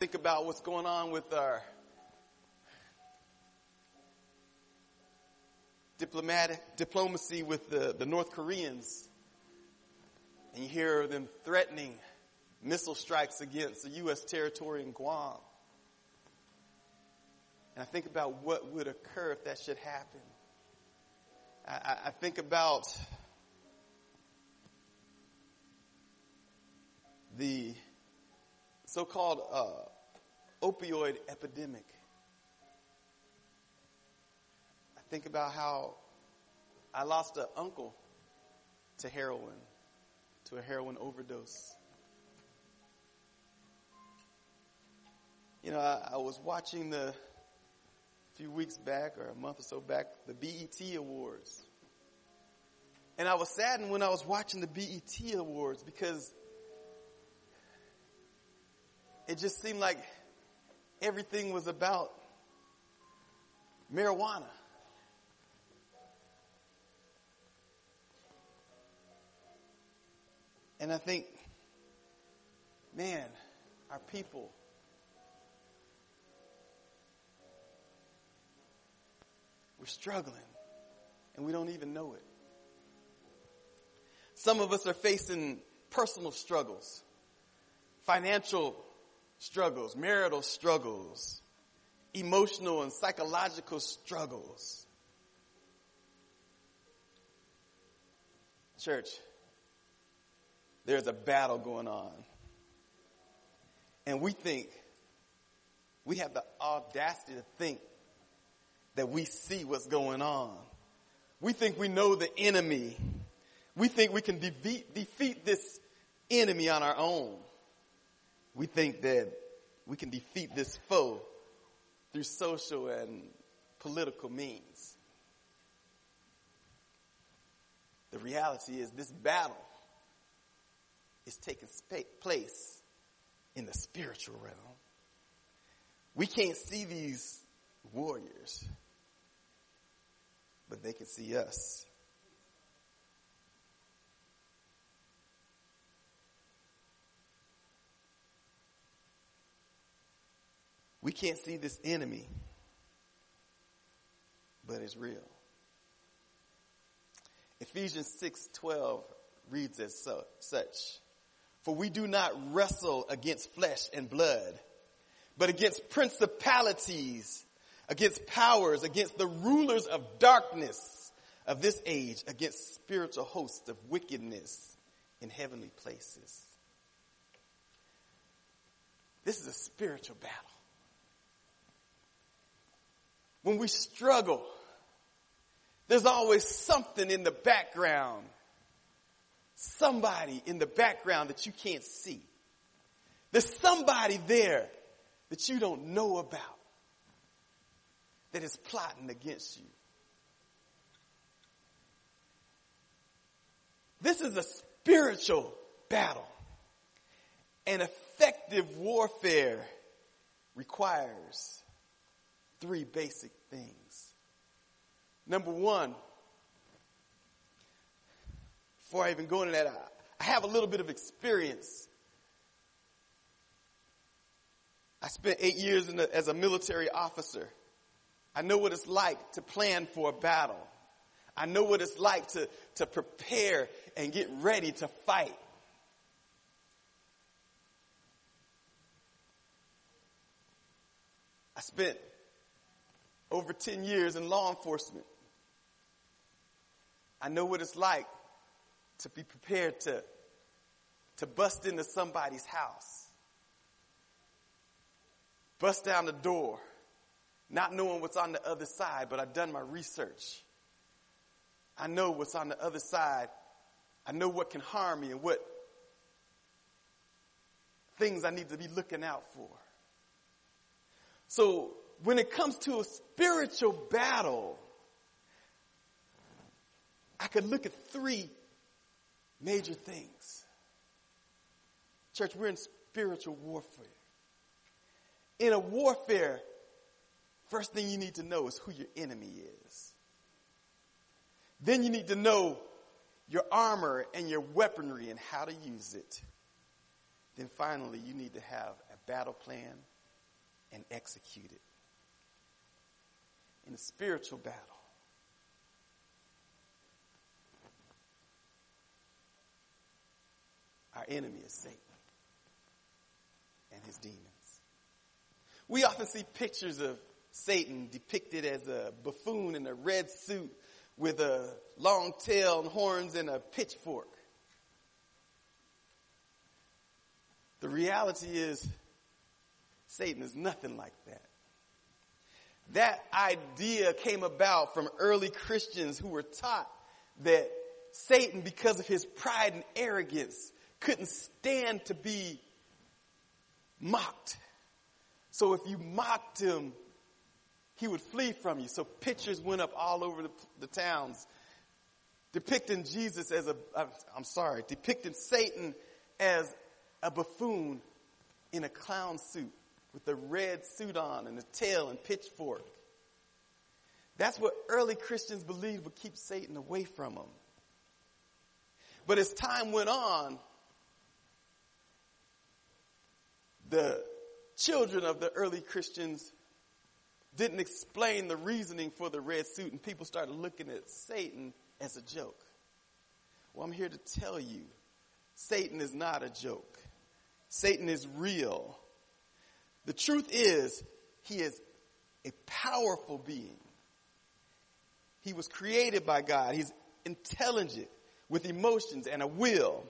think about what's going on with our diplomatic diplomacy with the, the North Koreans, and you hear them threatening missile strikes against the U.S. territory in Guam. And I think about what would occur if that should happen. I, I think about the so-called uh, opioid epidemic. I think about how I lost an uncle to heroin, to a heroin overdose. You know, I, I was watching the a few weeks back or a month or so back the BET Awards. And I was saddened when I was watching the BET Awards because it just seemed like everything was about marijuana. And I think, man, our people, we're struggling and we don't even know it. Some of us are facing personal struggles, financial struggles, marital struggles, emotional and psychological struggles. Church, there's a battle going on. And we think, we have the audacity to think that we see what's going on. We think we know the enemy. We think we can defeat, defeat this enemy on our own we think that we can defeat this foe through social and political means. The reality is this battle is taking place in the spiritual realm. We can't see these warriors, but they can see us. We can't see this enemy, but it's real. Ephesians 6:12 reads as so, such. For we do not wrestle against flesh and blood, but against principalities, against powers, against the rulers of darkness of this age, against spiritual hosts of wickedness in heavenly places. This is a spiritual battle when we struggle, there's always something in the background. Somebody in the background that you can't see. There's somebody there that you don't know about that is plotting against you. This is a spiritual battle. And effective warfare requires three basic things. Number one, before I even go into that, I have a little bit of experience. I spent eight years as a military officer. I know what it's like to plan for a battle. I know what it's like to, to prepare and get ready to fight. I spent over 10 years in law enforcement. I know what it's like to be prepared to, to bust into somebody's house, bust down the door, not knowing what's on the other side, but I've done my research. I know what's on the other side. I know what can harm me and what things I need to be looking out for. So when it comes to a spiritual battle, I could look at three major things. Church, we're in spiritual warfare. In a warfare, first thing you need to know is who your enemy is. Then you need to know your armor and your weaponry and how to use it. Then finally, you need to have a battle plan and executed. In a spiritual battle, our enemy is Satan and his demons. We often see pictures of Satan depicted as a buffoon in a red suit with a long tail and horns and a pitchfork. The reality is, Satan is nothing like that. That idea came about from early Christians who were taught that Satan, because of his pride and arrogance, couldn't stand to be mocked. So if you mocked him, he would flee from you. So pictures went up all over the, the towns depicting Jesus as a, I'm sorry, depicting Satan as a buffoon in a clown suit with a red suit on and a tail and pitchfork. That's what early Christians believed would keep Satan away from them. But as time went on, the children of the early Christians didn't explain the reasoning for the red suit and people started looking at Satan as a joke. Well, I'm here to tell you, Satan is not a joke. Satan is real. The truth is, he is a powerful being. He was created by God. He's intelligent with emotions and a will.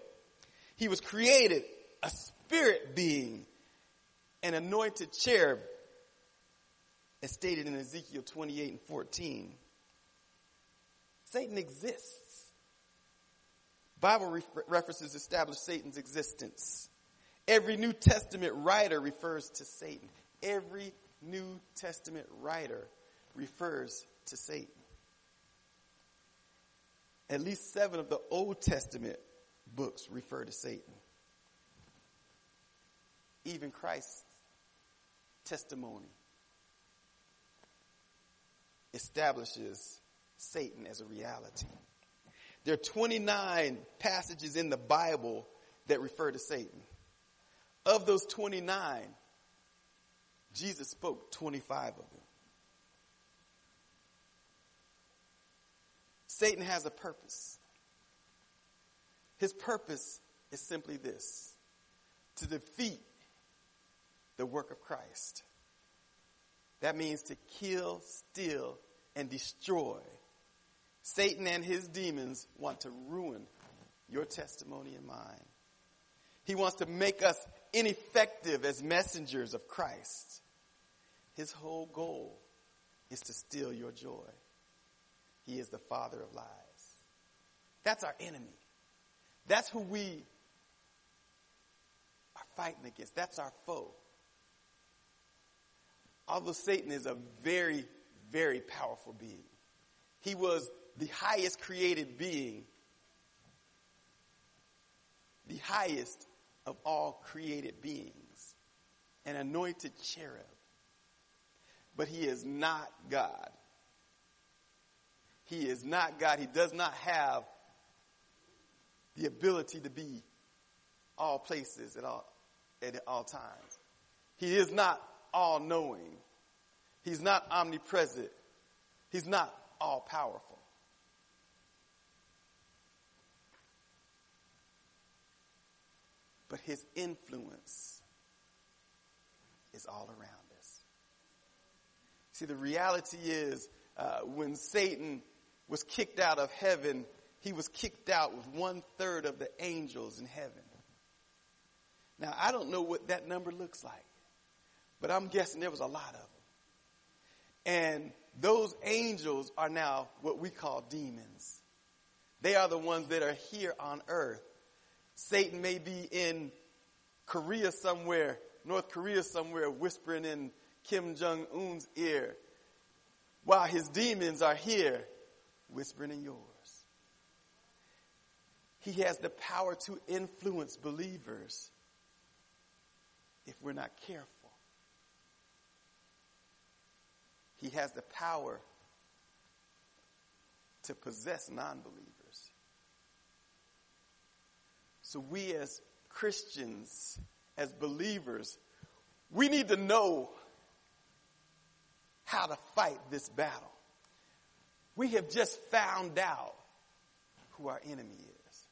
He was created a spirit being, an anointed cherub, as stated in Ezekiel 28 and 14. Satan exists. Bible references establish Satan's existence. Every New Testament writer refers to Satan. Every New Testament writer refers to Satan. At least seven of the Old Testament books refer to Satan. Even Christ's testimony establishes Satan as a reality. There are 29 passages in the Bible that refer to Satan. Of those 29, Jesus spoke 25 of them. Satan has a purpose. His purpose is simply this to defeat the work of Christ. That means to kill, steal, and destroy. Satan and his demons want to ruin your testimony and mine. He wants to make us ineffective as messengers of Christ. His whole goal is to steal your joy. He is the father of lies. That's our enemy. That's who we are fighting against. That's our foe. Although Satan is a very, very powerful being, he was the highest created being, the highest of all created beings, an anointed cherub. But he is not God. He is not God. He does not have the ability to be all places at all, at all times. He is not all knowing. He's not omnipresent. He's not all powerful. But his influence is all around us. See, the reality is uh, when Satan was kicked out of heaven, he was kicked out with one third of the angels in heaven. Now, I don't know what that number looks like, but I'm guessing there was a lot of them. And those angels are now what we call demons. They are the ones that are here on earth Satan may be in Korea somewhere, North Korea somewhere, whispering in Kim Jong Un's ear, while his demons are here, whispering in yours. He has the power to influence believers if we're not careful. He has the power to possess non believers. So we as Christians, as believers, we need to know how to fight this battle. We have just found out who our enemy is.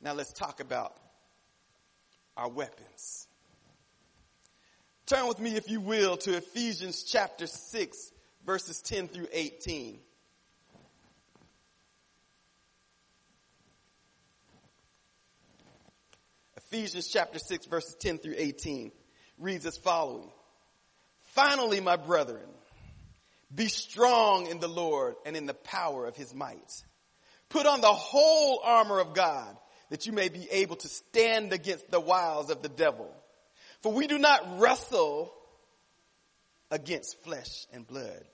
Now let's talk about our weapons. Turn with me, if you will, to Ephesians chapter 6, verses 10 through 18. Ephesians chapter 6, verses 10 through 18 reads as following. Finally, my brethren, be strong in the Lord and in the power of his might. Put on the whole armor of God that you may be able to stand against the wiles of the devil. For we do not wrestle against flesh and blood,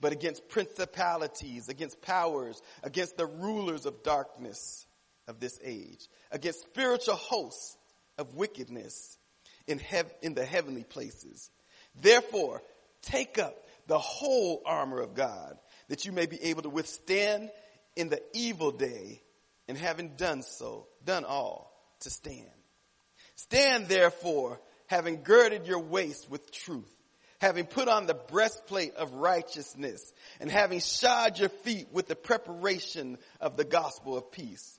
but against principalities, against powers, against the rulers of darkness of this age, against spiritual hosts of wickedness in, hev- in the heavenly places. Therefore, take up the whole armor of God that you may be able to withstand in the evil day and having done so, done all to stand. Stand therefore, having girded your waist with truth, having put on the breastplate of righteousness, and having shod your feet with the preparation of the gospel of peace.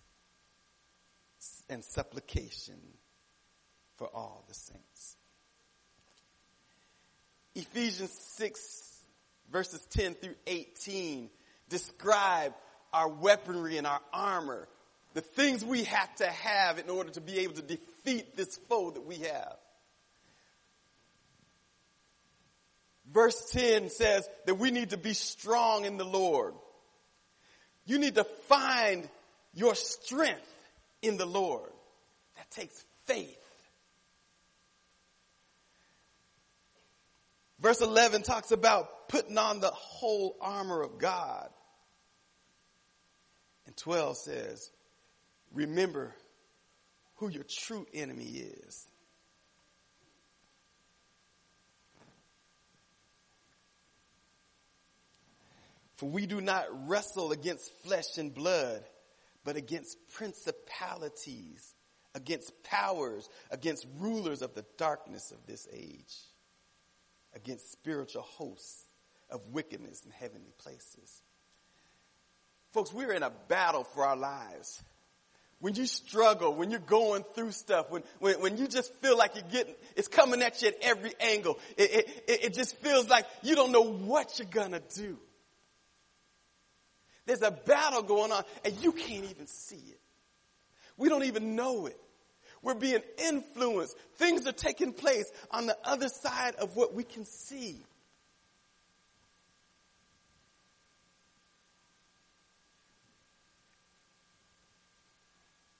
and supplication for all the saints. Ephesians 6 verses 10 through 18 describe our weaponry and our armor the things we have to have in order to be able to defeat this foe that we have. Verse 10 says that we need to be strong in the Lord. You need to find your strength in the Lord. That takes faith. Verse 11 talks about putting on the whole armor of God. And 12 says, remember who your true enemy is. For we do not wrestle against flesh and blood, but against principalities, against powers, against rulers of the darkness of this age, against spiritual hosts of wickedness in heavenly places. Folks, we're in a battle for our lives when you struggle, when you're going through stuff, when, when, when you just feel like you're getting, it's coming at you at every angle, it, it, it just feels like you don't know what you're gonna do. There's a battle going on and you can't even see it. We don't even know it. We're being influenced. Things are taking place on the other side of what we can see.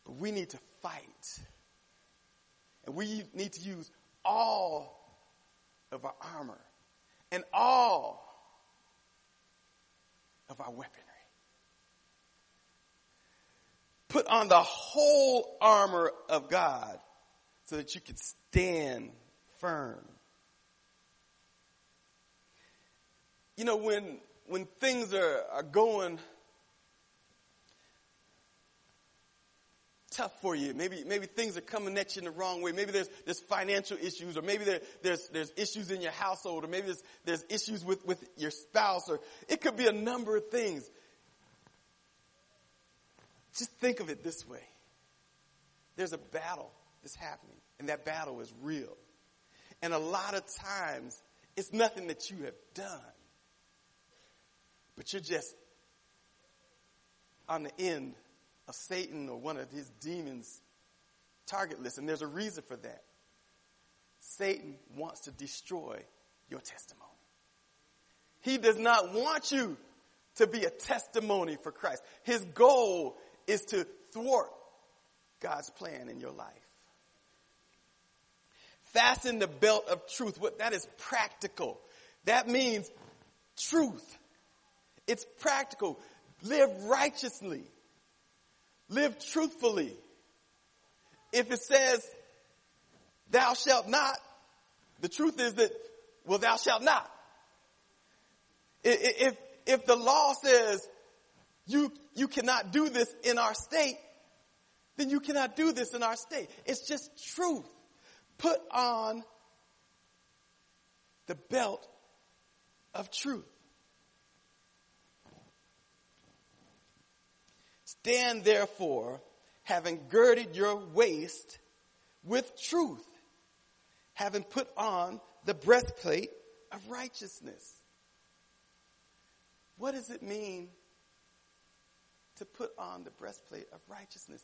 But we need to fight. And we need to use all of our armor and all of our weaponry. Put on the whole armor of God so that you can stand firm. You know, when, when things are, are going tough for you. Maybe, maybe things are coming at you in the wrong way. Maybe there's, there's financial issues or maybe there, there's, there's issues in your household or maybe there's, there's issues with, with your spouse or it could be a number of things. Just think of it this way. There's a battle that's happening and that battle is real. And a lot of times it's nothing that you have done, but you're just on the end of Satan or one of his demons target list. And there's a reason for that. Satan wants to destroy your testimony. He does not want you to be a testimony for Christ. His goal is to thwart God's plan in your life. Fasten the belt of truth. What that is practical. That means truth. It's practical. Live righteously. Live truthfully. If it says, thou shalt not, the truth is that, well, thou shalt not. If, if the law says you, you cannot do this in our state, then you cannot do this in our state. It's just truth. Put on the belt of truth. Stand therefore, having girded your waist with truth, having put on the breastplate of righteousness. What does it mean to put on the breastplate of righteousness?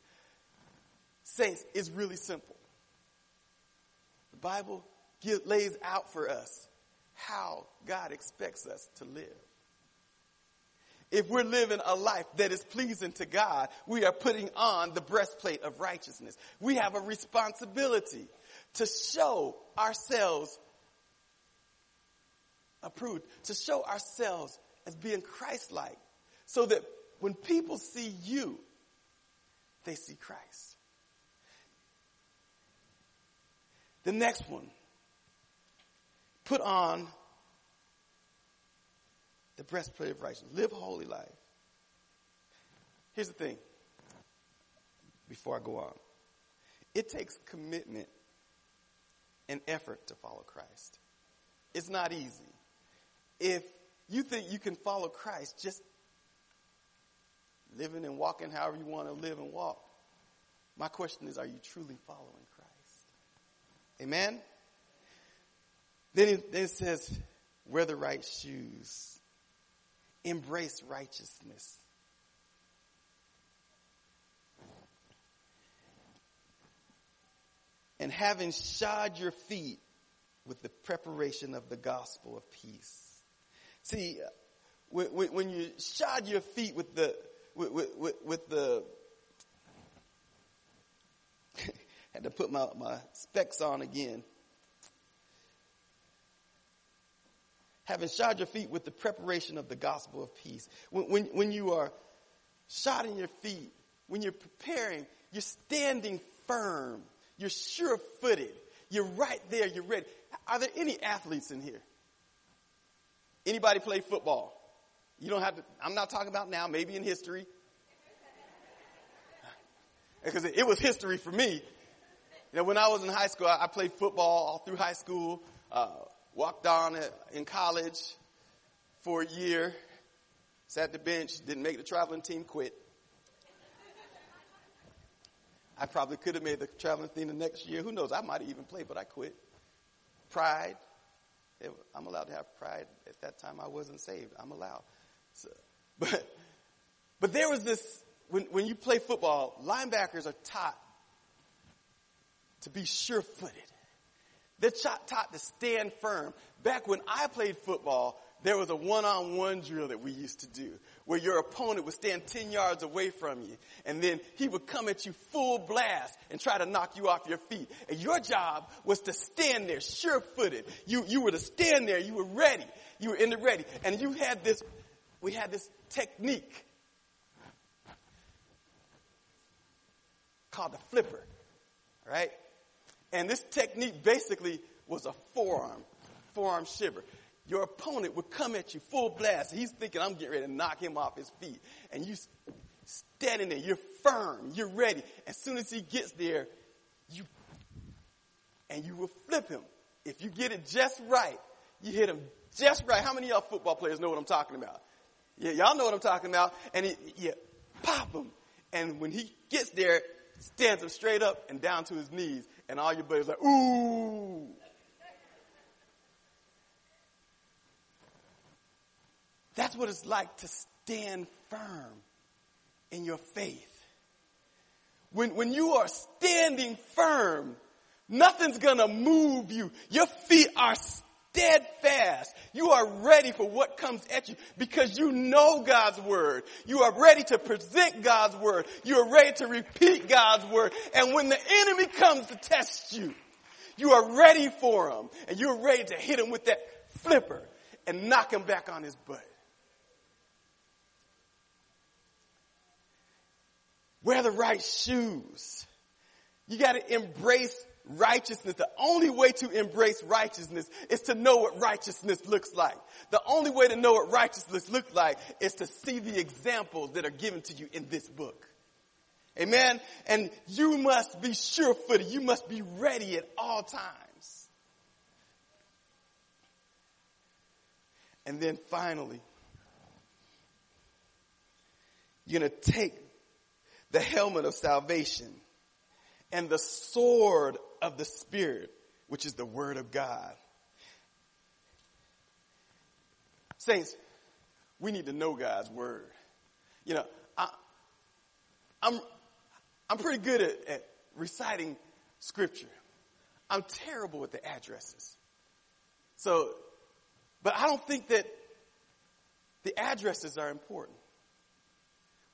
Saints, it's really simple. The Bible lays out for us how God expects us to live. If we're living a life that is pleasing to God, we are putting on the breastplate of righteousness. We have a responsibility to show ourselves approved, to show ourselves as being Christ-like, so that when people see you, they see Christ. The next one, put on the breastplate of righteousness. Live a holy life. Here's the thing, before I go on. It takes commitment and effort to follow Christ. It's not easy. If you think you can follow Christ just living and walking however you want to live and walk, my question is, are you truly following Christ? Amen? Then it, then it says, wear the right shoes embrace righteousness. And having shod your feet with the preparation of the gospel of peace. See, when, when you shod your feet with the, with, with, with the, had to put my, my specs on again. having shod your feet with the preparation of the gospel of peace. When, when, when you are shodding your feet, when you're preparing, you're standing firm. You're sure footed. You're right there. You're ready. Are there any athletes in here? Anybody play football? You don't have to, I'm not talking about now, maybe in history. Because it was history for me. You know, when I was in high school, I played football all through high school. Uh, Walked on in college for a year, sat the bench, didn't make the traveling team, quit. I probably could have made the traveling team the next year. Who knows? I might have even played, but I quit. Pride. I'm allowed to have pride. At that time, I wasn't saved. I'm allowed. So, but, but there was this, when, when you play football, linebackers are taught to be sure footed. They're taught to stand firm. Back when I played football, there was a one-on-one drill that we used to do where your opponent would stand 10 yards away from you and then he would come at you full blast and try to knock you off your feet. And your job was to stand there sure-footed. You, you were to stand there. You were ready. You were in the ready. And you had this, we had this technique called the flipper. Right? And this technique basically was a forearm, forearm shiver. Your opponent would come at you full blast. He's thinking, I'm getting ready to knock him off his feet. And you standing there, you're firm, you're ready. As soon as he gets there, you, and you will flip him. If you get it just right, you hit him just right. How many of y'all football players know what I'm talking about? Yeah, y'all know what I'm talking about. And he, you pop him. And when he gets there, stands him straight up and down to his knees and all your buddies are like, ooh. That's what it's like to stand firm in your faith. When, when you are standing firm, nothing's gonna move you. Your feet are steadfast. You are ready for what comes at you because you know God's word. You are ready to present God's word. You are ready to repeat God's word. And when the enemy comes to test you, You are ready for him and you're ready to hit him with that flipper and knock him back on his butt. Wear the right shoes. You got to embrace righteousness. The only way to embrace righteousness is to know what righteousness looks like. The only way to know what righteousness looks like is to see the examples that are given to you in this book. Amen. And you must be sure footed. You must be ready at all times. And then finally, you're going to take the helmet of salvation and the sword of the Spirit, which is the Word of God. Saints, we need to know God's Word. You know, I, I'm, I'm pretty good at, at reciting Scripture. I'm terrible with the addresses. So, but I don't think that the addresses are important.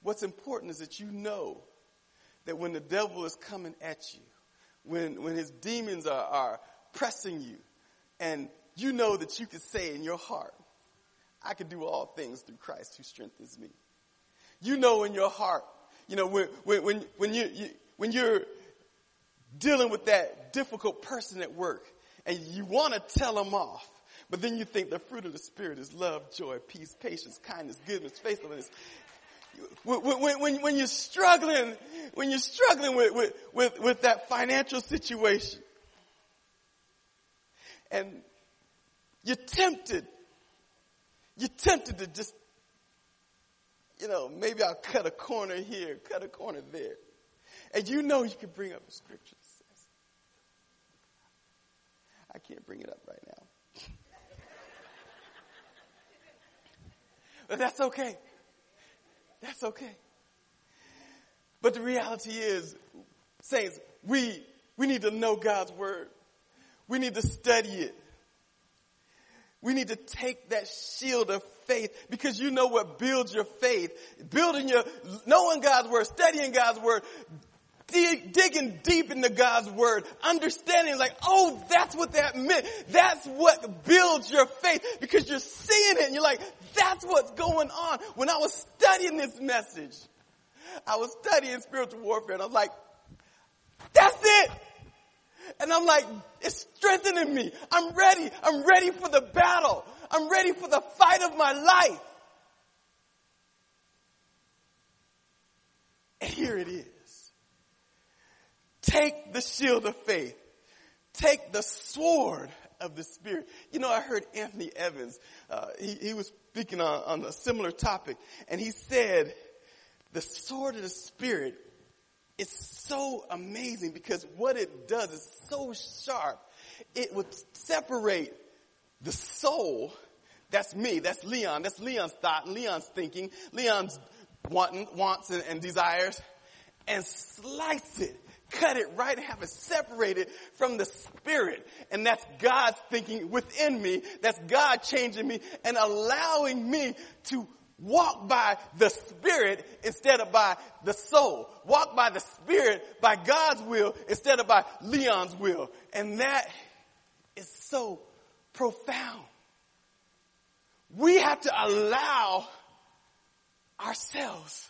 What's important is that you know that when the devil is coming at you, when, when his demons are, are pressing you, and you know that you can say in your heart, I can do all things through Christ who strengthens me. You know in your heart, you know, when, when, when, you, you, when you're dealing with that difficult person at work and you want to tell them off, but then you think the fruit of the Spirit is love, joy, peace, patience, kindness, goodness, faithfulness, when, when, when you're struggling, when you're struggling with, with, with, with that financial situation and you're tempted, you're tempted to just, you know, maybe I'll cut a corner here, cut a corner there. And you know you can bring up a scripture that says, I can't bring it up right now. but that's okay. That's okay. But the reality is, saints, we, we need to know God's word. We need to study it. We need to take that shield of faith because you know what builds your faith. Building your, knowing God's word, studying God's word, dig, digging deep into God's word, understanding like, oh, that's what that meant. That's what builds your faith because you're seeing it and you're like, that's what's going on. When I was studying this message, I was studying spiritual warfare and I was like, that's it. And I'm like, it's strengthening me. I'm ready. I'm ready for the battle. I'm ready for the fight of my life. And here it is. Take the shield of faith. Take the sword of the Spirit. You know, I heard Anthony Evans, uh, he, he, was speaking on, on a similar topic, and he said, the sword of the Spirit is so amazing because what it does is so sharp. It would separate the soul, that's me, that's Leon, that's Leon's thought, Leon's thinking, Leon's wanting, wants and, and desires, and slice it cut it right and have it separated from the spirit. And that's God's thinking within me. That's God changing me and allowing me to walk by the spirit instead of by the soul. Walk by the spirit by God's will instead of by Leon's will. And that is so profound. We have to allow ourselves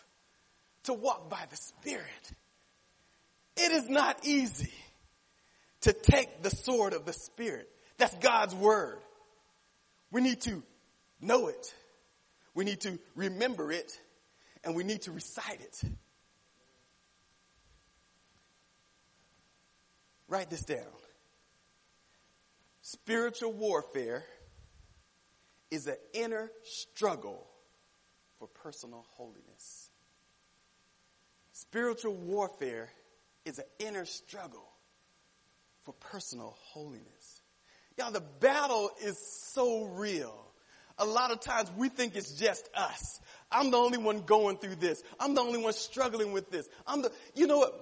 to walk by the spirit. It is not easy to take the sword of the Spirit. That's God's word. We need to know it. We need to remember it and we need to recite it. Write this down. Spiritual warfare is an inner struggle for personal holiness. Spiritual warfare is an inner struggle for personal holiness. Y'all, the battle is so real. A lot of times we think it's just us. I'm the only one going through this. I'm the only one struggling with this. I'm the, you know what?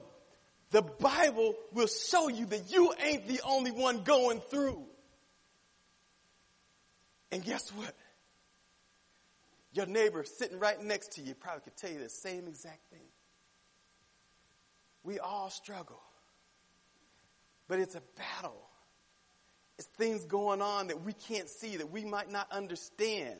The Bible will show you that you ain't the only one going through. And guess what? Your neighbor sitting right next to you probably could tell you the same exact thing. We all struggle. But it's a battle. It's things going on that we can't see, that we might not understand.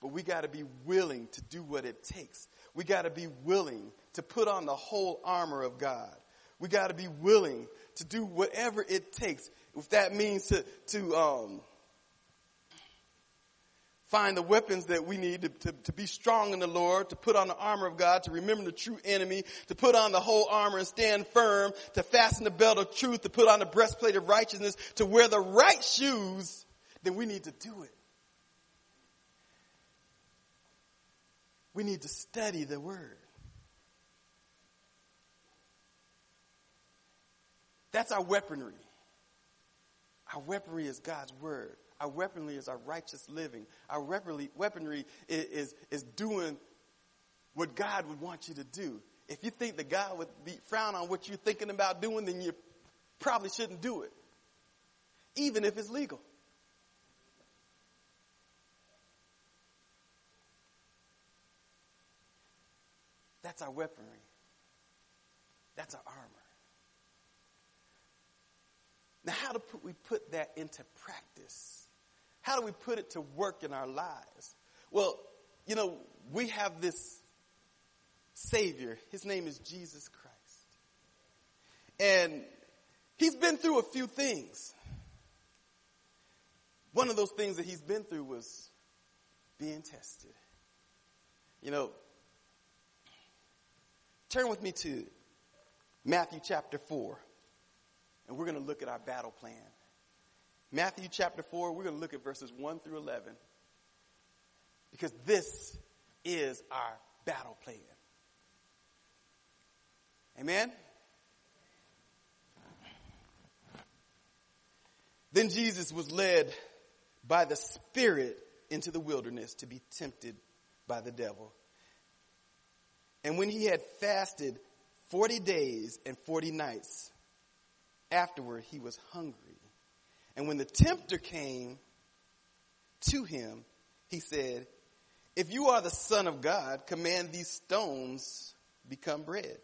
But we got to be willing to do what it takes. We got to be willing to put on the whole armor of God. We got to be willing to do whatever it takes. If that means to, to, um, find the weapons that we need to, to, to, be strong in the Lord, to put on the armor of God, to remember the true enemy, to put on the whole armor and stand firm, to fasten the belt of truth, to put on the breastplate of righteousness, to wear the right shoes, then we need to do it. We need to study the word. That's our weaponry. Our weaponry is God's word. Our weaponry is our righteous living. Our weaponry, weaponry is, is, is doing what God would want you to do. If you think that God would be frown on what you're thinking about doing, then you probably shouldn't do it. Even if it's legal. That's our weaponry. That's our armor. Now, how do we put that into practice? How do we put it to work in our lives? Well, you know, we have this Savior. His name is Jesus Christ. And he's been through a few things. One of those things that he's been through was being tested. You know, turn with me to Matthew chapter 4, and we're going to look at our battle plan. Matthew chapter 4, we're going to look at verses 1 through 11. Because this is our battle plan. Amen? Then Jesus was led by the Spirit into the wilderness to be tempted by the devil. And when he had fasted 40 days and 40 nights, afterward he was hungry. And when the tempter came to him, he said, If you are the Son of God, command these stones become bread.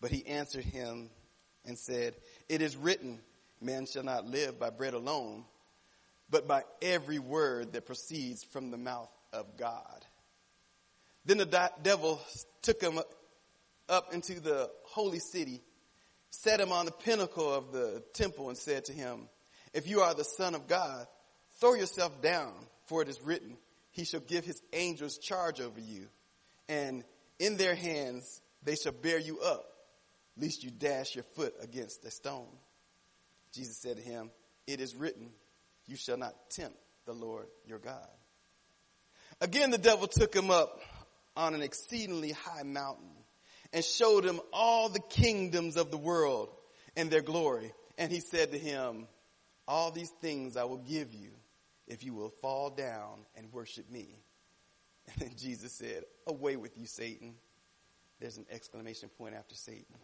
But he answered him and said, It is written, Man shall not live by bread alone, but by every word that proceeds from the mouth of God. Then the devil took him up into the holy city, set him on the pinnacle of the temple, and said to him, if you are the son of God, throw yourself down, for it is written, he shall give his angels charge over you, and in their hands they shall bear you up, lest you dash your foot against a stone. Jesus said to him, it is written, you shall not tempt the Lord your God. Again, the devil took him up on an exceedingly high mountain and showed him all the kingdoms of the world and their glory. And he said to him, all these things I will give you if you will fall down and worship me. And then Jesus said, Away with you, Satan. There's an exclamation point after Satan.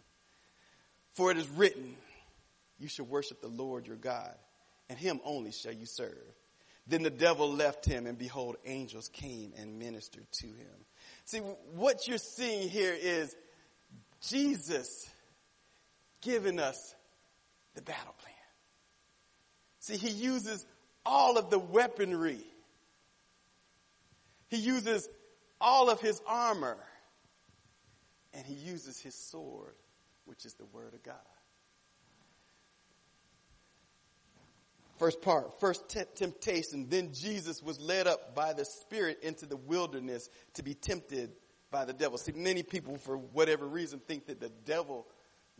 For it is written, You shall worship the Lord your God, and him only shall you serve. Then the devil left him, and behold, angels came and ministered to him. See, what you're seeing here is Jesus giving us the battle plan. See, he uses all of the weaponry. He uses all of his armor. And he uses his sword, which is the word of God. First part, first t- temptation. Then Jesus was led up by the Spirit into the wilderness to be tempted by the devil. See, many people, for whatever reason, think that the devil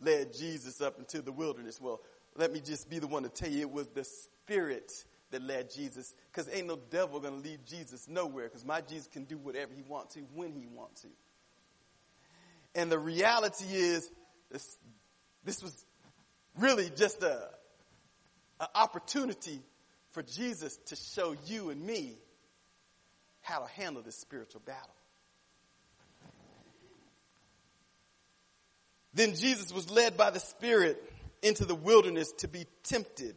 led Jesus up into the wilderness. Well, let me just be the one to tell you it was the Spirit that led Jesus because ain't no devil going to lead Jesus nowhere because my Jesus can do whatever he wants to when he wants to. And the reality is this, this was really just a, an opportunity for Jesus to show you and me how to handle this spiritual battle. Then Jesus was led by the Spirit into the wilderness to be tempted.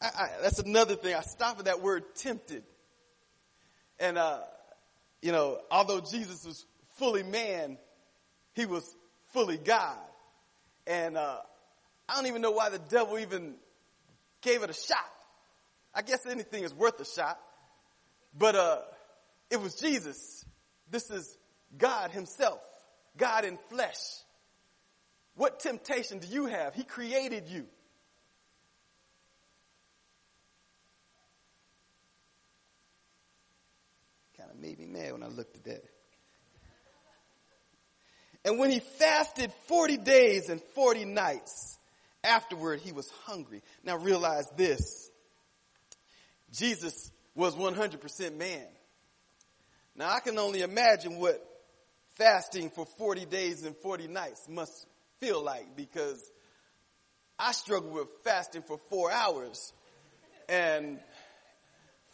I, I, that's another thing. I stop at that word tempted. And, uh, you know, although Jesus was fully man, he was fully God. And, uh, I don't even know why the devil even gave it a shot. I guess anything is worth a shot. But uh, it was Jesus. This is God Himself, God in flesh. What temptation do you have? He created you. Kind of made me mad when I looked at that. And when he fasted 40 days and 40 nights, afterward he was hungry. Now realize this. Jesus was 100% man. Now I can only imagine what fasting for 40 days and 40 nights must feel like because I struggle with fasting for four hours and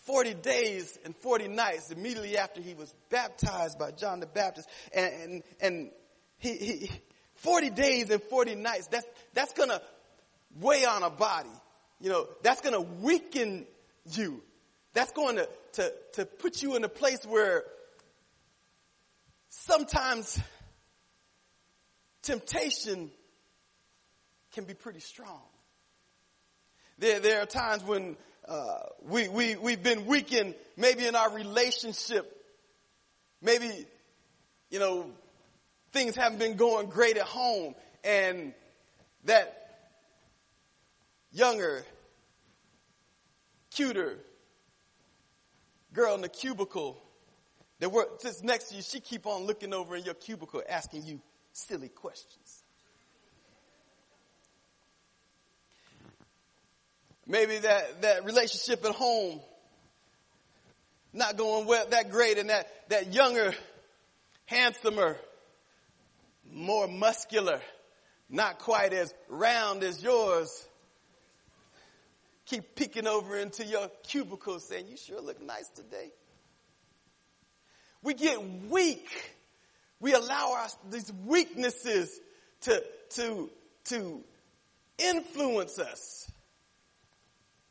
40 days and 40 nights immediately after he was baptized by John the Baptist and, and, and he, he, 40 days and 40 nights, that's, that's gonna weigh on a body. You know, that's gonna weaken you. That's going to, to, to put you in a place where sometimes temptation can be pretty strong. There, there are times when uh, we, we, we've been weakened maybe in our relationship. Maybe, you know, things haven't been going great at home and that younger, cuter girl in the cubicle that works sits next to you, she keep on looking over in your cubicle asking you silly questions. Maybe that, that relationship at home not going well, that great and that, that younger, handsomer, more muscular, not quite as round as yours, keep peeking over into your cubicle saying, you sure look nice today. We get weak. We allow our, these weaknesses to, to, to influence us.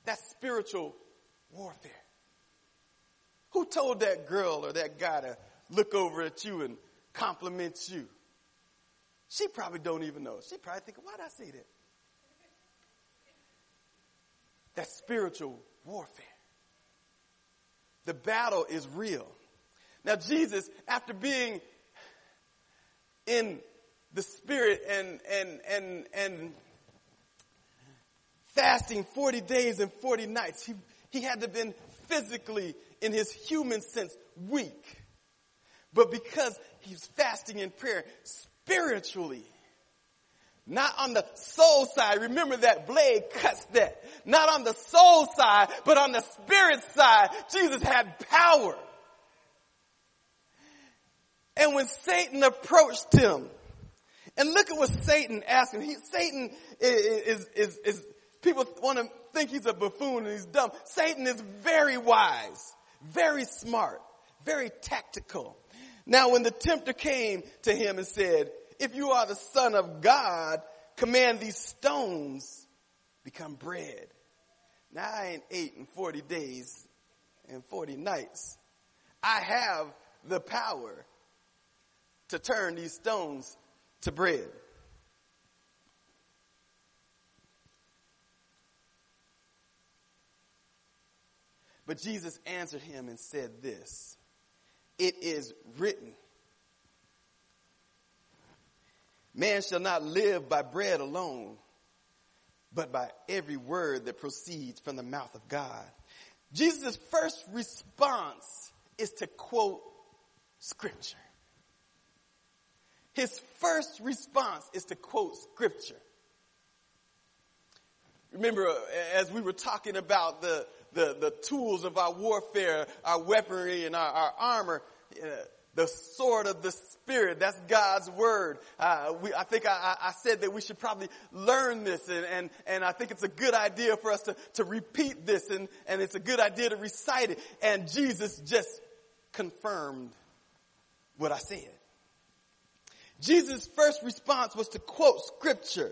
That's spiritual warfare. Who told that girl or that guy to look over at you and compliment you? She probably don't even know. She probably think, why did I say that? That's spiritual warfare. The battle is real. Now Jesus, after being in the spirit and, and, and, and fasting 40 days and 40 nights, he, he had to have been physically, in his human sense, weak. But because he's fasting in prayer, spiritually, not on the soul side. Remember that blade cuts that. Not on the soul side, but on the spirit side. Jesus had power. And when Satan approached him, and look at what Satan asked him. He, Satan is, is, is, people want to think he's a buffoon and he's dumb. Satan is very wise, very smart, very tactical. Now when the tempter came to him and said, if you are the son of God, command these stones become bread. Now I ain't ate and 40 days and 40 nights. I have the power to turn these stones to bread. But Jesus answered him and said this, it is written, Man shall not live by bread alone, but by every word that proceeds from the mouth of God. Jesus' first response is to quote scripture. His first response is to quote scripture. Remember, uh, as we were talking about the, the, the tools of our warfare, our weaponry and our, our armor, uh, the sword of the spirit. That's God's word. Uh, we, I think I, I, said that we should probably learn this, and, and, and I think it's a good idea for us to, to repeat this, and, and it's a good idea to recite it. And Jesus just confirmed what I said. Jesus' first response was to quote scripture.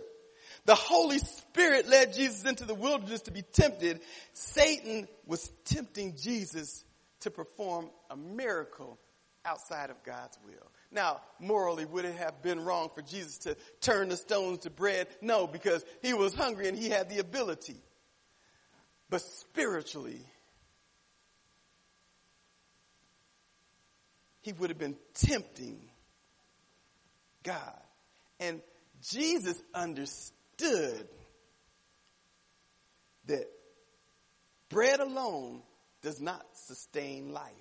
The Holy Spirit led Jesus into the wilderness to be tempted. Satan was tempting Jesus to perform a miracle outside of God's will. Now, morally, would it have been wrong for Jesus to turn the stones to bread? No, because he was hungry and he had the ability. But spiritually, he would have been tempting God. And Jesus understood that bread alone does not sustain life.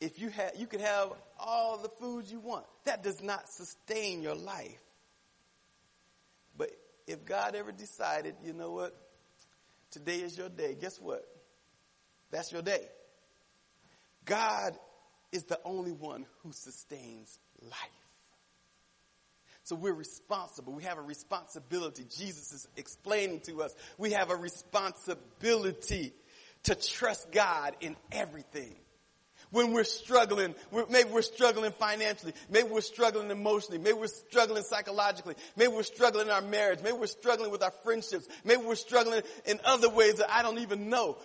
If you have, you could have all the foods you want. That does not sustain your life. But if God ever decided, you know what? Today is your day. Guess what? That's your day. God is the only one who sustains life. So we're responsible. We have a responsibility. Jesus is explaining to us we have a responsibility to trust God in everything. When we're struggling, we're, maybe we're struggling financially, maybe we're struggling emotionally, maybe we're struggling psychologically, maybe we're struggling in our marriage, maybe we're struggling with our friendships, maybe we're struggling in other ways that I don't even know.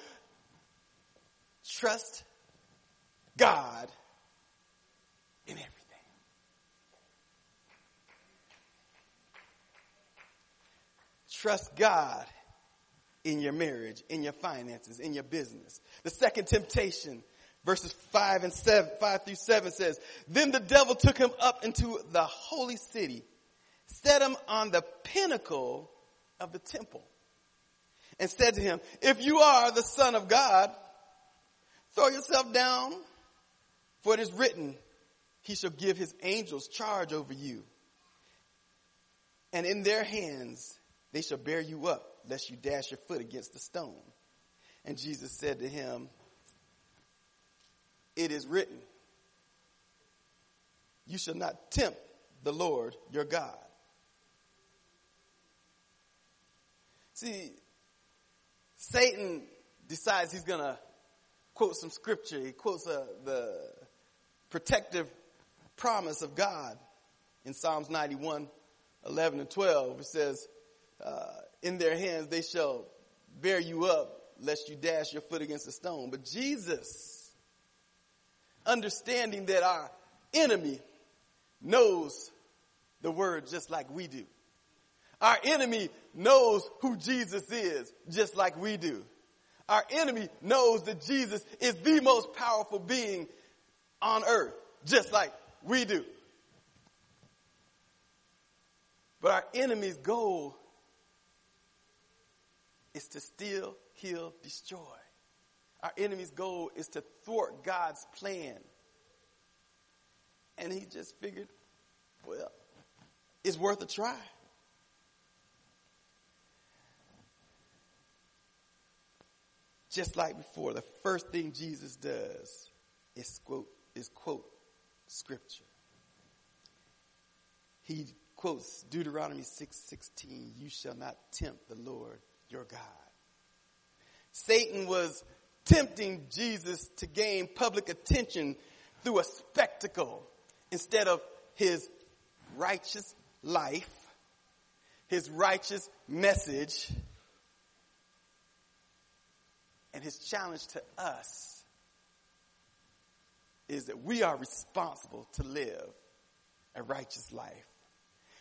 Trust God in everything. Trust God in your marriage, in your finances, in your business. The second temptation, verses 5 and 7, 5 through 7 says, Then the devil took him up into the holy city, set him on the pinnacle of the temple, and said to him, If you are the son of God, throw yourself down, for it is written, He shall give his angels charge over you. And in their hands they shall bear you up, lest you dash your foot against the stone. And Jesus said to him, It is written, You shall not tempt the Lord your God. See, Satan decides he's going to quote some scripture. He quotes uh, the protective promise of God in Psalms 91, 11 and 12. It says, uh, in their hands they shall bear you up lest you dash your foot against a stone. But Jesus, understanding that our enemy knows the word just like we do. Our enemy knows who Jesus is just like we do. Our enemy knows that Jesus is the most powerful being on earth just like we do. But our enemy's goal is to steal, kill, destroy. Our enemy's goal is to thwart God's plan. And he just figured, well, it's worth a try. Just like before, the first thing Jesus does is quote, is quote scripture. He quotes Deuteronomy 6, 16, you shall not tempt the Lord your God. Satan was tempting Jesus to gain public attention through a spectacle instead of his righteous life, his righteous message, and his challenge to us is that we are responsible to live a righteous life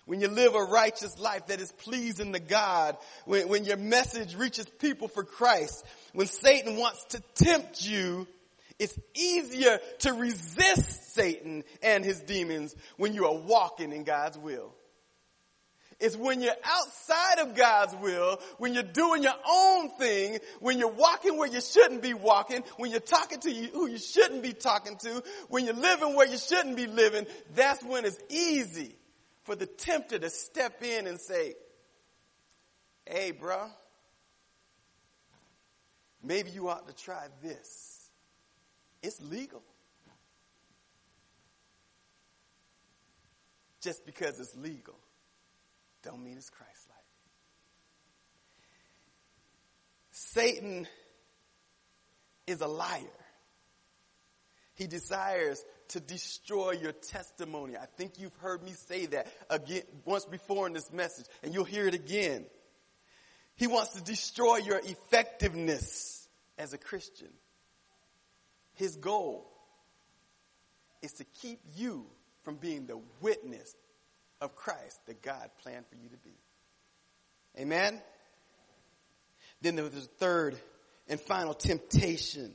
when you live a righteous life that is pleasing to God, when, when your message reaches people for Christ, when Satan wants to tempt you, it's easier to resist Satan and his demons when you are walking in God's will. It's when you're outside of God's will, when you're doing your own thing, when you're walking where you shouldn't be walking, when you're talking to you, who you shouldn't be talking to, when you're living where you shouldn't be living, that's when it's easy for the tempter to step in and say, hey, bro, maybe you ought to try this. It's legal. Just because it's legal don't mean it's Christ-like. Satan is a liar. He desires to destroy your testimony. I think you've heard me say that again once before in this message, and you'll hear it again. He wants to destroy your effectiveness as a Christian. His goal is to keep you from being the witness of Christ that God planned for you to be. Amen? Then there was a third and final temptation.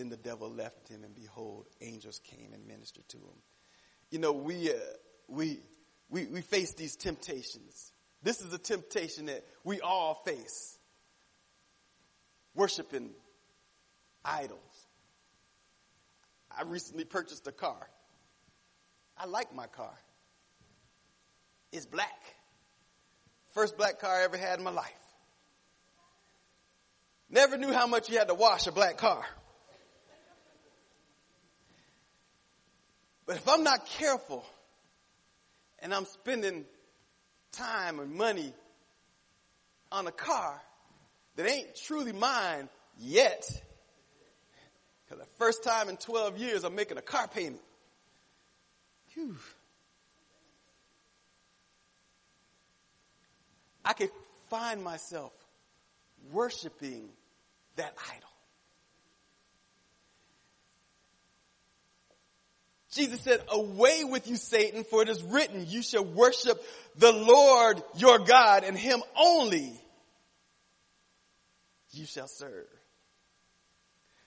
Then the devil left him, and behold, angels came and ministered to him. You know, we, uh, we, we, we face these temptations. This is a temptation that we all face. Worshiping idols. I recently purchased a car. I like my car. It's black. First black car I ever had in my life. Never knew how much you had to wash a black car. But if I'm not careful and I'm spending time and money on a car that ain't truly mine yet, because the first time in 12 years I'm making a car payment. Whew. I could find myself worshiping that idol. Jesus said, away with you, Satan, for it is written, you shall worship the Lord your God and him only you shall serve.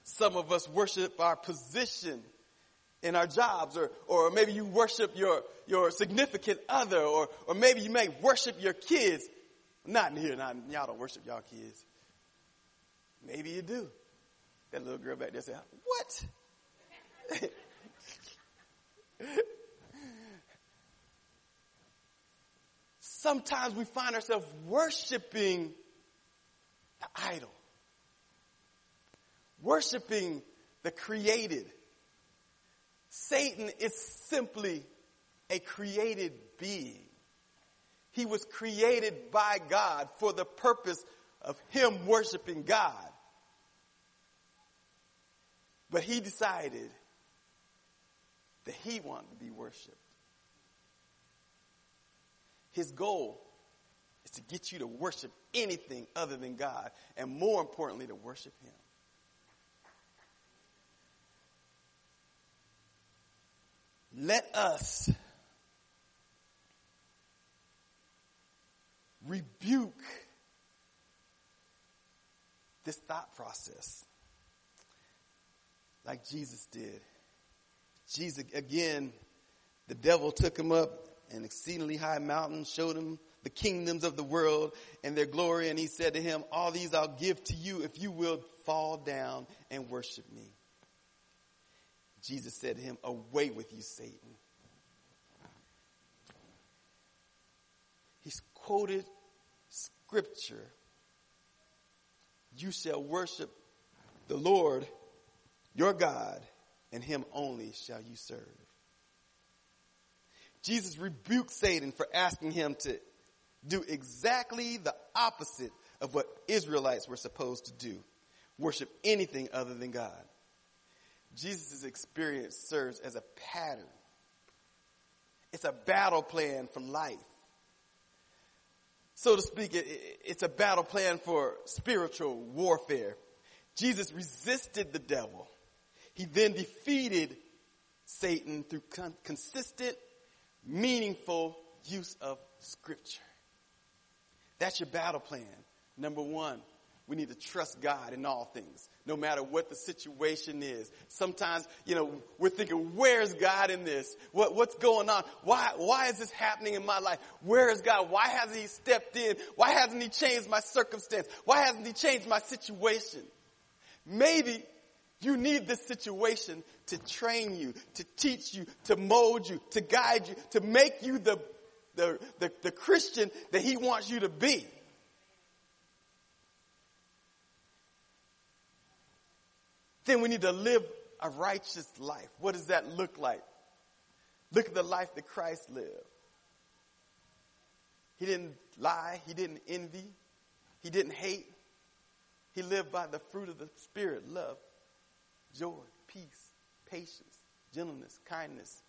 Some of us worship our position in our jobs or, or maybe you worship your, your significant other or, or maybe you may worship your kids. Not in here, not, y'all don't worship y'all kids. Maybe you do. That little girl back there said, what? Sometimes we find ourselves worshiping the idol. Worshiping the created. Satan is simply a created being. He was created by God for the purpose of him worshiping God. But he decided that he wanted to be worshiped. His goal is to get you to worship anything other than God, and more importantly, to worship him. Let us rebuke this thought process like Jesus did. Jesus, again, the devil took him up an exceedingly high mountain, showed him the kingdoms of the world and their glory, and he said to him, all these I'll give to you if you will fall down and worship me. Jesus said to him, away with you, Satan. He's quoted scripture. You shall worship the Lord your God and him only shall you serve. Jesus rebuked Satan for asking him to do exactly the opposite of what Israelites were supposed to do. Worship anything other than God. Jesus' experience serves as a pattern. It's a battle plan for life. So to speak, it's a battle plan for spiritual warfare. Jesus resisted the devil he then defeated Satan through con- consistent, meaningful use of scripture. That's your battle plan. Number one, we need to trust God in all things, no matter what the situation is. Sometimes, you know, we're thinking, where's God in this? What, what's going on? Why, why is this happening in my life? Where is God? Why hasn't He stepped in? Why hasn't He changed my circumstance? Why hasn't He changed my situation? Maybe you need this situation to train you, to teach you, to mold you, to guide you, to make you the, the, the, the Christian that he wants you to be. Then we need to live a righteous life. What does that look like? Look at the life that Christ lived. He didn't lie. He didn't envy. He didn't hate. He lived by the fruit of the Spirit love, joy, peace, patience, gentleness, kindness,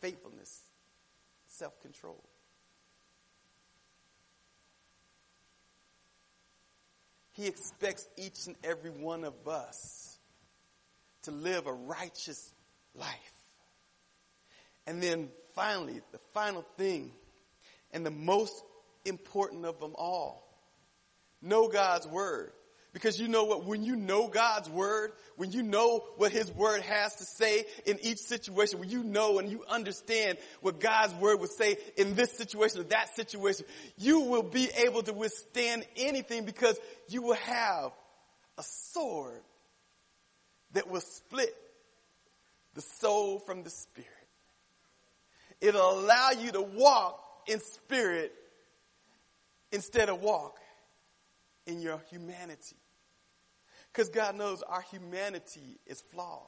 faithfulness, self control. He expects each and every one of us to live a righteous life. And then finally, the final thing, and the most important of them all, know God's Word. Because you know what? When you know God's word, when you know what His word has to say in each situation, when you know and you understand what God's word would say in this situation or that situation, you will be able to withstand anything because you will have a sword that will split the soul from the spirit. It'll allow you to walk in spirit instead of walk in your humanity. Because God knows our humanity is flawed.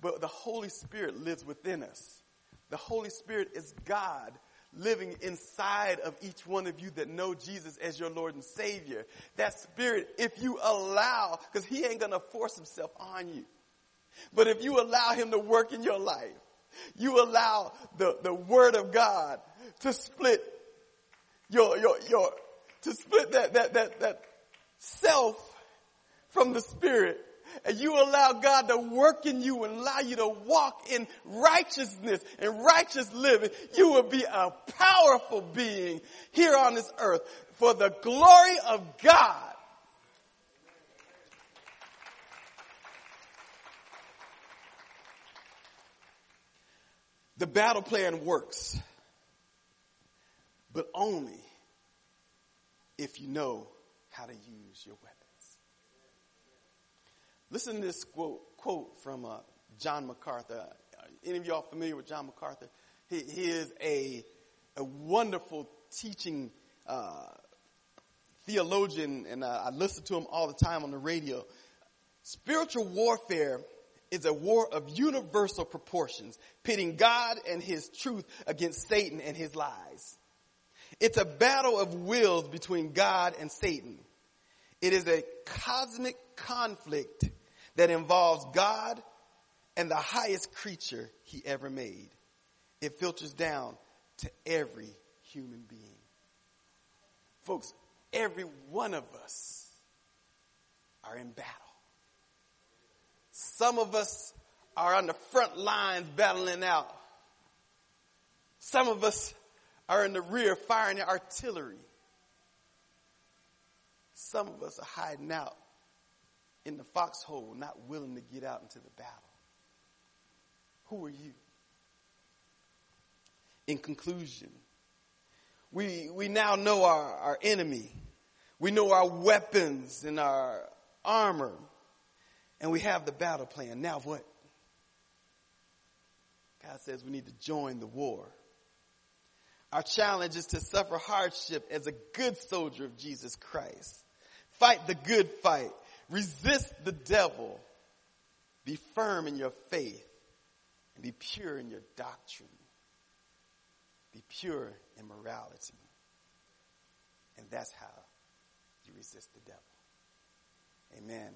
But the Holy Spirit lives within us. The Holy Spirit is God living inside of each one of you that know Jesus as your Lord and Savior. That Spirit, if you allow, because He ain't going to force Himself on you. But if you allow Him to work in your life, you allow the, the Word of God to split your, your, your, to split that, that, that, that self from the Spirit and you allow God to work in you and allow you to walk in righteousness and righteous living, you will be a powerful being here on this earth for the glory of God. The battle plan works, but only if you know how to use your weapons. Listen to this quote, quote from uh, John MacArthur. Any of y'all familiar with John MacArthur? He, he is a, a wonderful teaching uh, theologian, and uh, I listen to him all the time on the radio. Spiritual warfare is a war of universal proportions, pitting God and his truth against Satan and his lies. It's a battle of wills between God and Satan. It is a cosmic conflict that involves God and the highest creature he ever made. It filters down to every human being. Folks, every one of us are in battle. Some of us are on the front lines battling out. Some of us are in the rear firing the artillery. Some of us are hiding out in the foxhole, not willing to get out into the battle. Who are you? In conclusion, we, we now know our, our enemy. We know our weapons and our armor. And we have the battle plan. Now what? God says we need to join the war. Our challenge is to suffer hardship as a good soldier of Jesus Christ. Fight the good fight. Resist the devil. Be firm in your faith and be pure in your doctrine. Be pure in morality. And that's how you resist the devil. Amen.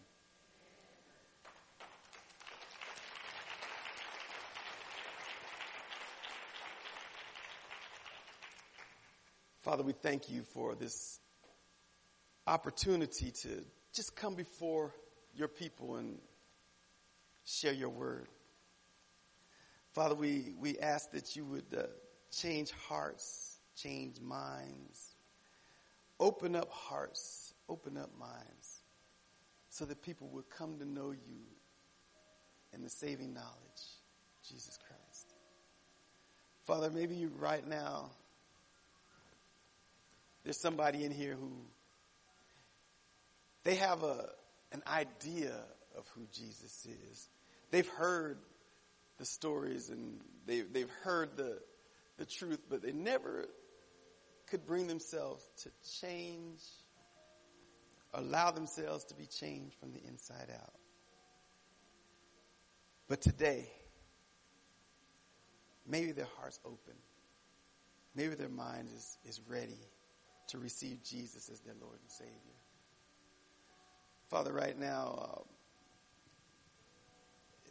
Father, we thank you for this opportunity to just come before your people and share your word. Father, we, we ask that you would uh, change hearts, change minds, open up hearts, open up minds, so that people would come to know you and the saving knowledge, Jesus Christ. Father, maybe you right now, there's somebody in here who they have a, an idea of who Jesus is. They've heard the stories and they, they've heard the, the truth, but they never could bring themselves to change, allow themselves to be changed from the inside out. But today, maybe their heart's open. Maybe their mind is, is ready to receive Jesus as their Lord and Savior. Father, right now, uh,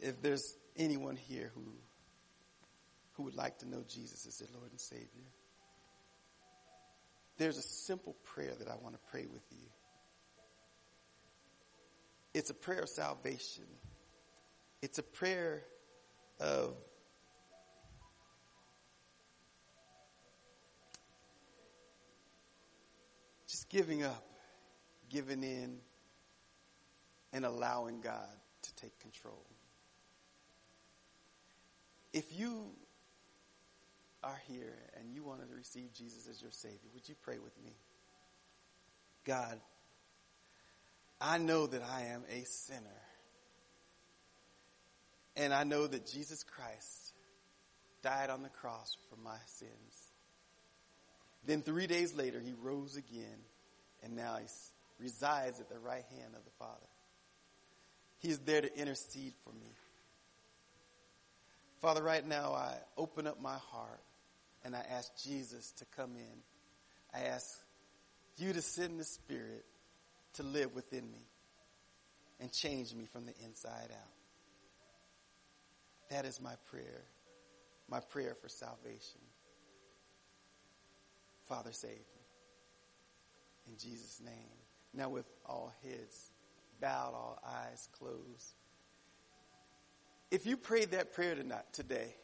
if there's anyone here who who would like to know Jesus as their Lord and Savior, there's a simple prayer that I want to pray with you. It's a prayer of salvation. It's a prayer of giving up, giving in, and allowing God to take control. If you are here and you want to receive Jesus as your Savior, would you pray with me? God, I know that I am a sinner. And I know that Jesus Christ died on the cross for my sins. Then three days later, he rose again, and now he resides at the right hand of the Father. He is there to intercede for me. Father, right now I open up my heart and I ask Jesus to come in. I ask you to send the Spirit to live within me and change me from the inside out. That is my prayer, my prayer for salvation. Father, save me. In Jesus' name. Now, with all heads bowed, all eyes closed. If you prayed that prayer tonight, today,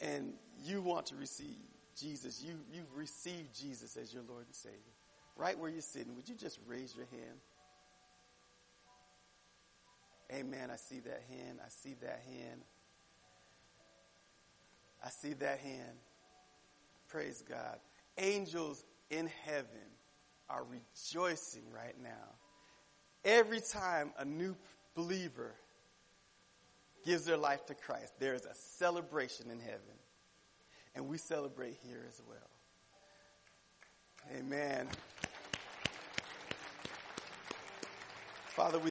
and you want to receive Jesus, you, you've received Jesus as your Lord and Savior, right where you're sitting, would you just raise your hand? Amen. I see that hand. I see that hand. I see that hand. Praise God. Angels in heaven are rejoicing right now. Every time a new believer gives their life to Christ, there is a celebration in heaven. And we celebrate here as well. Amen. Father, we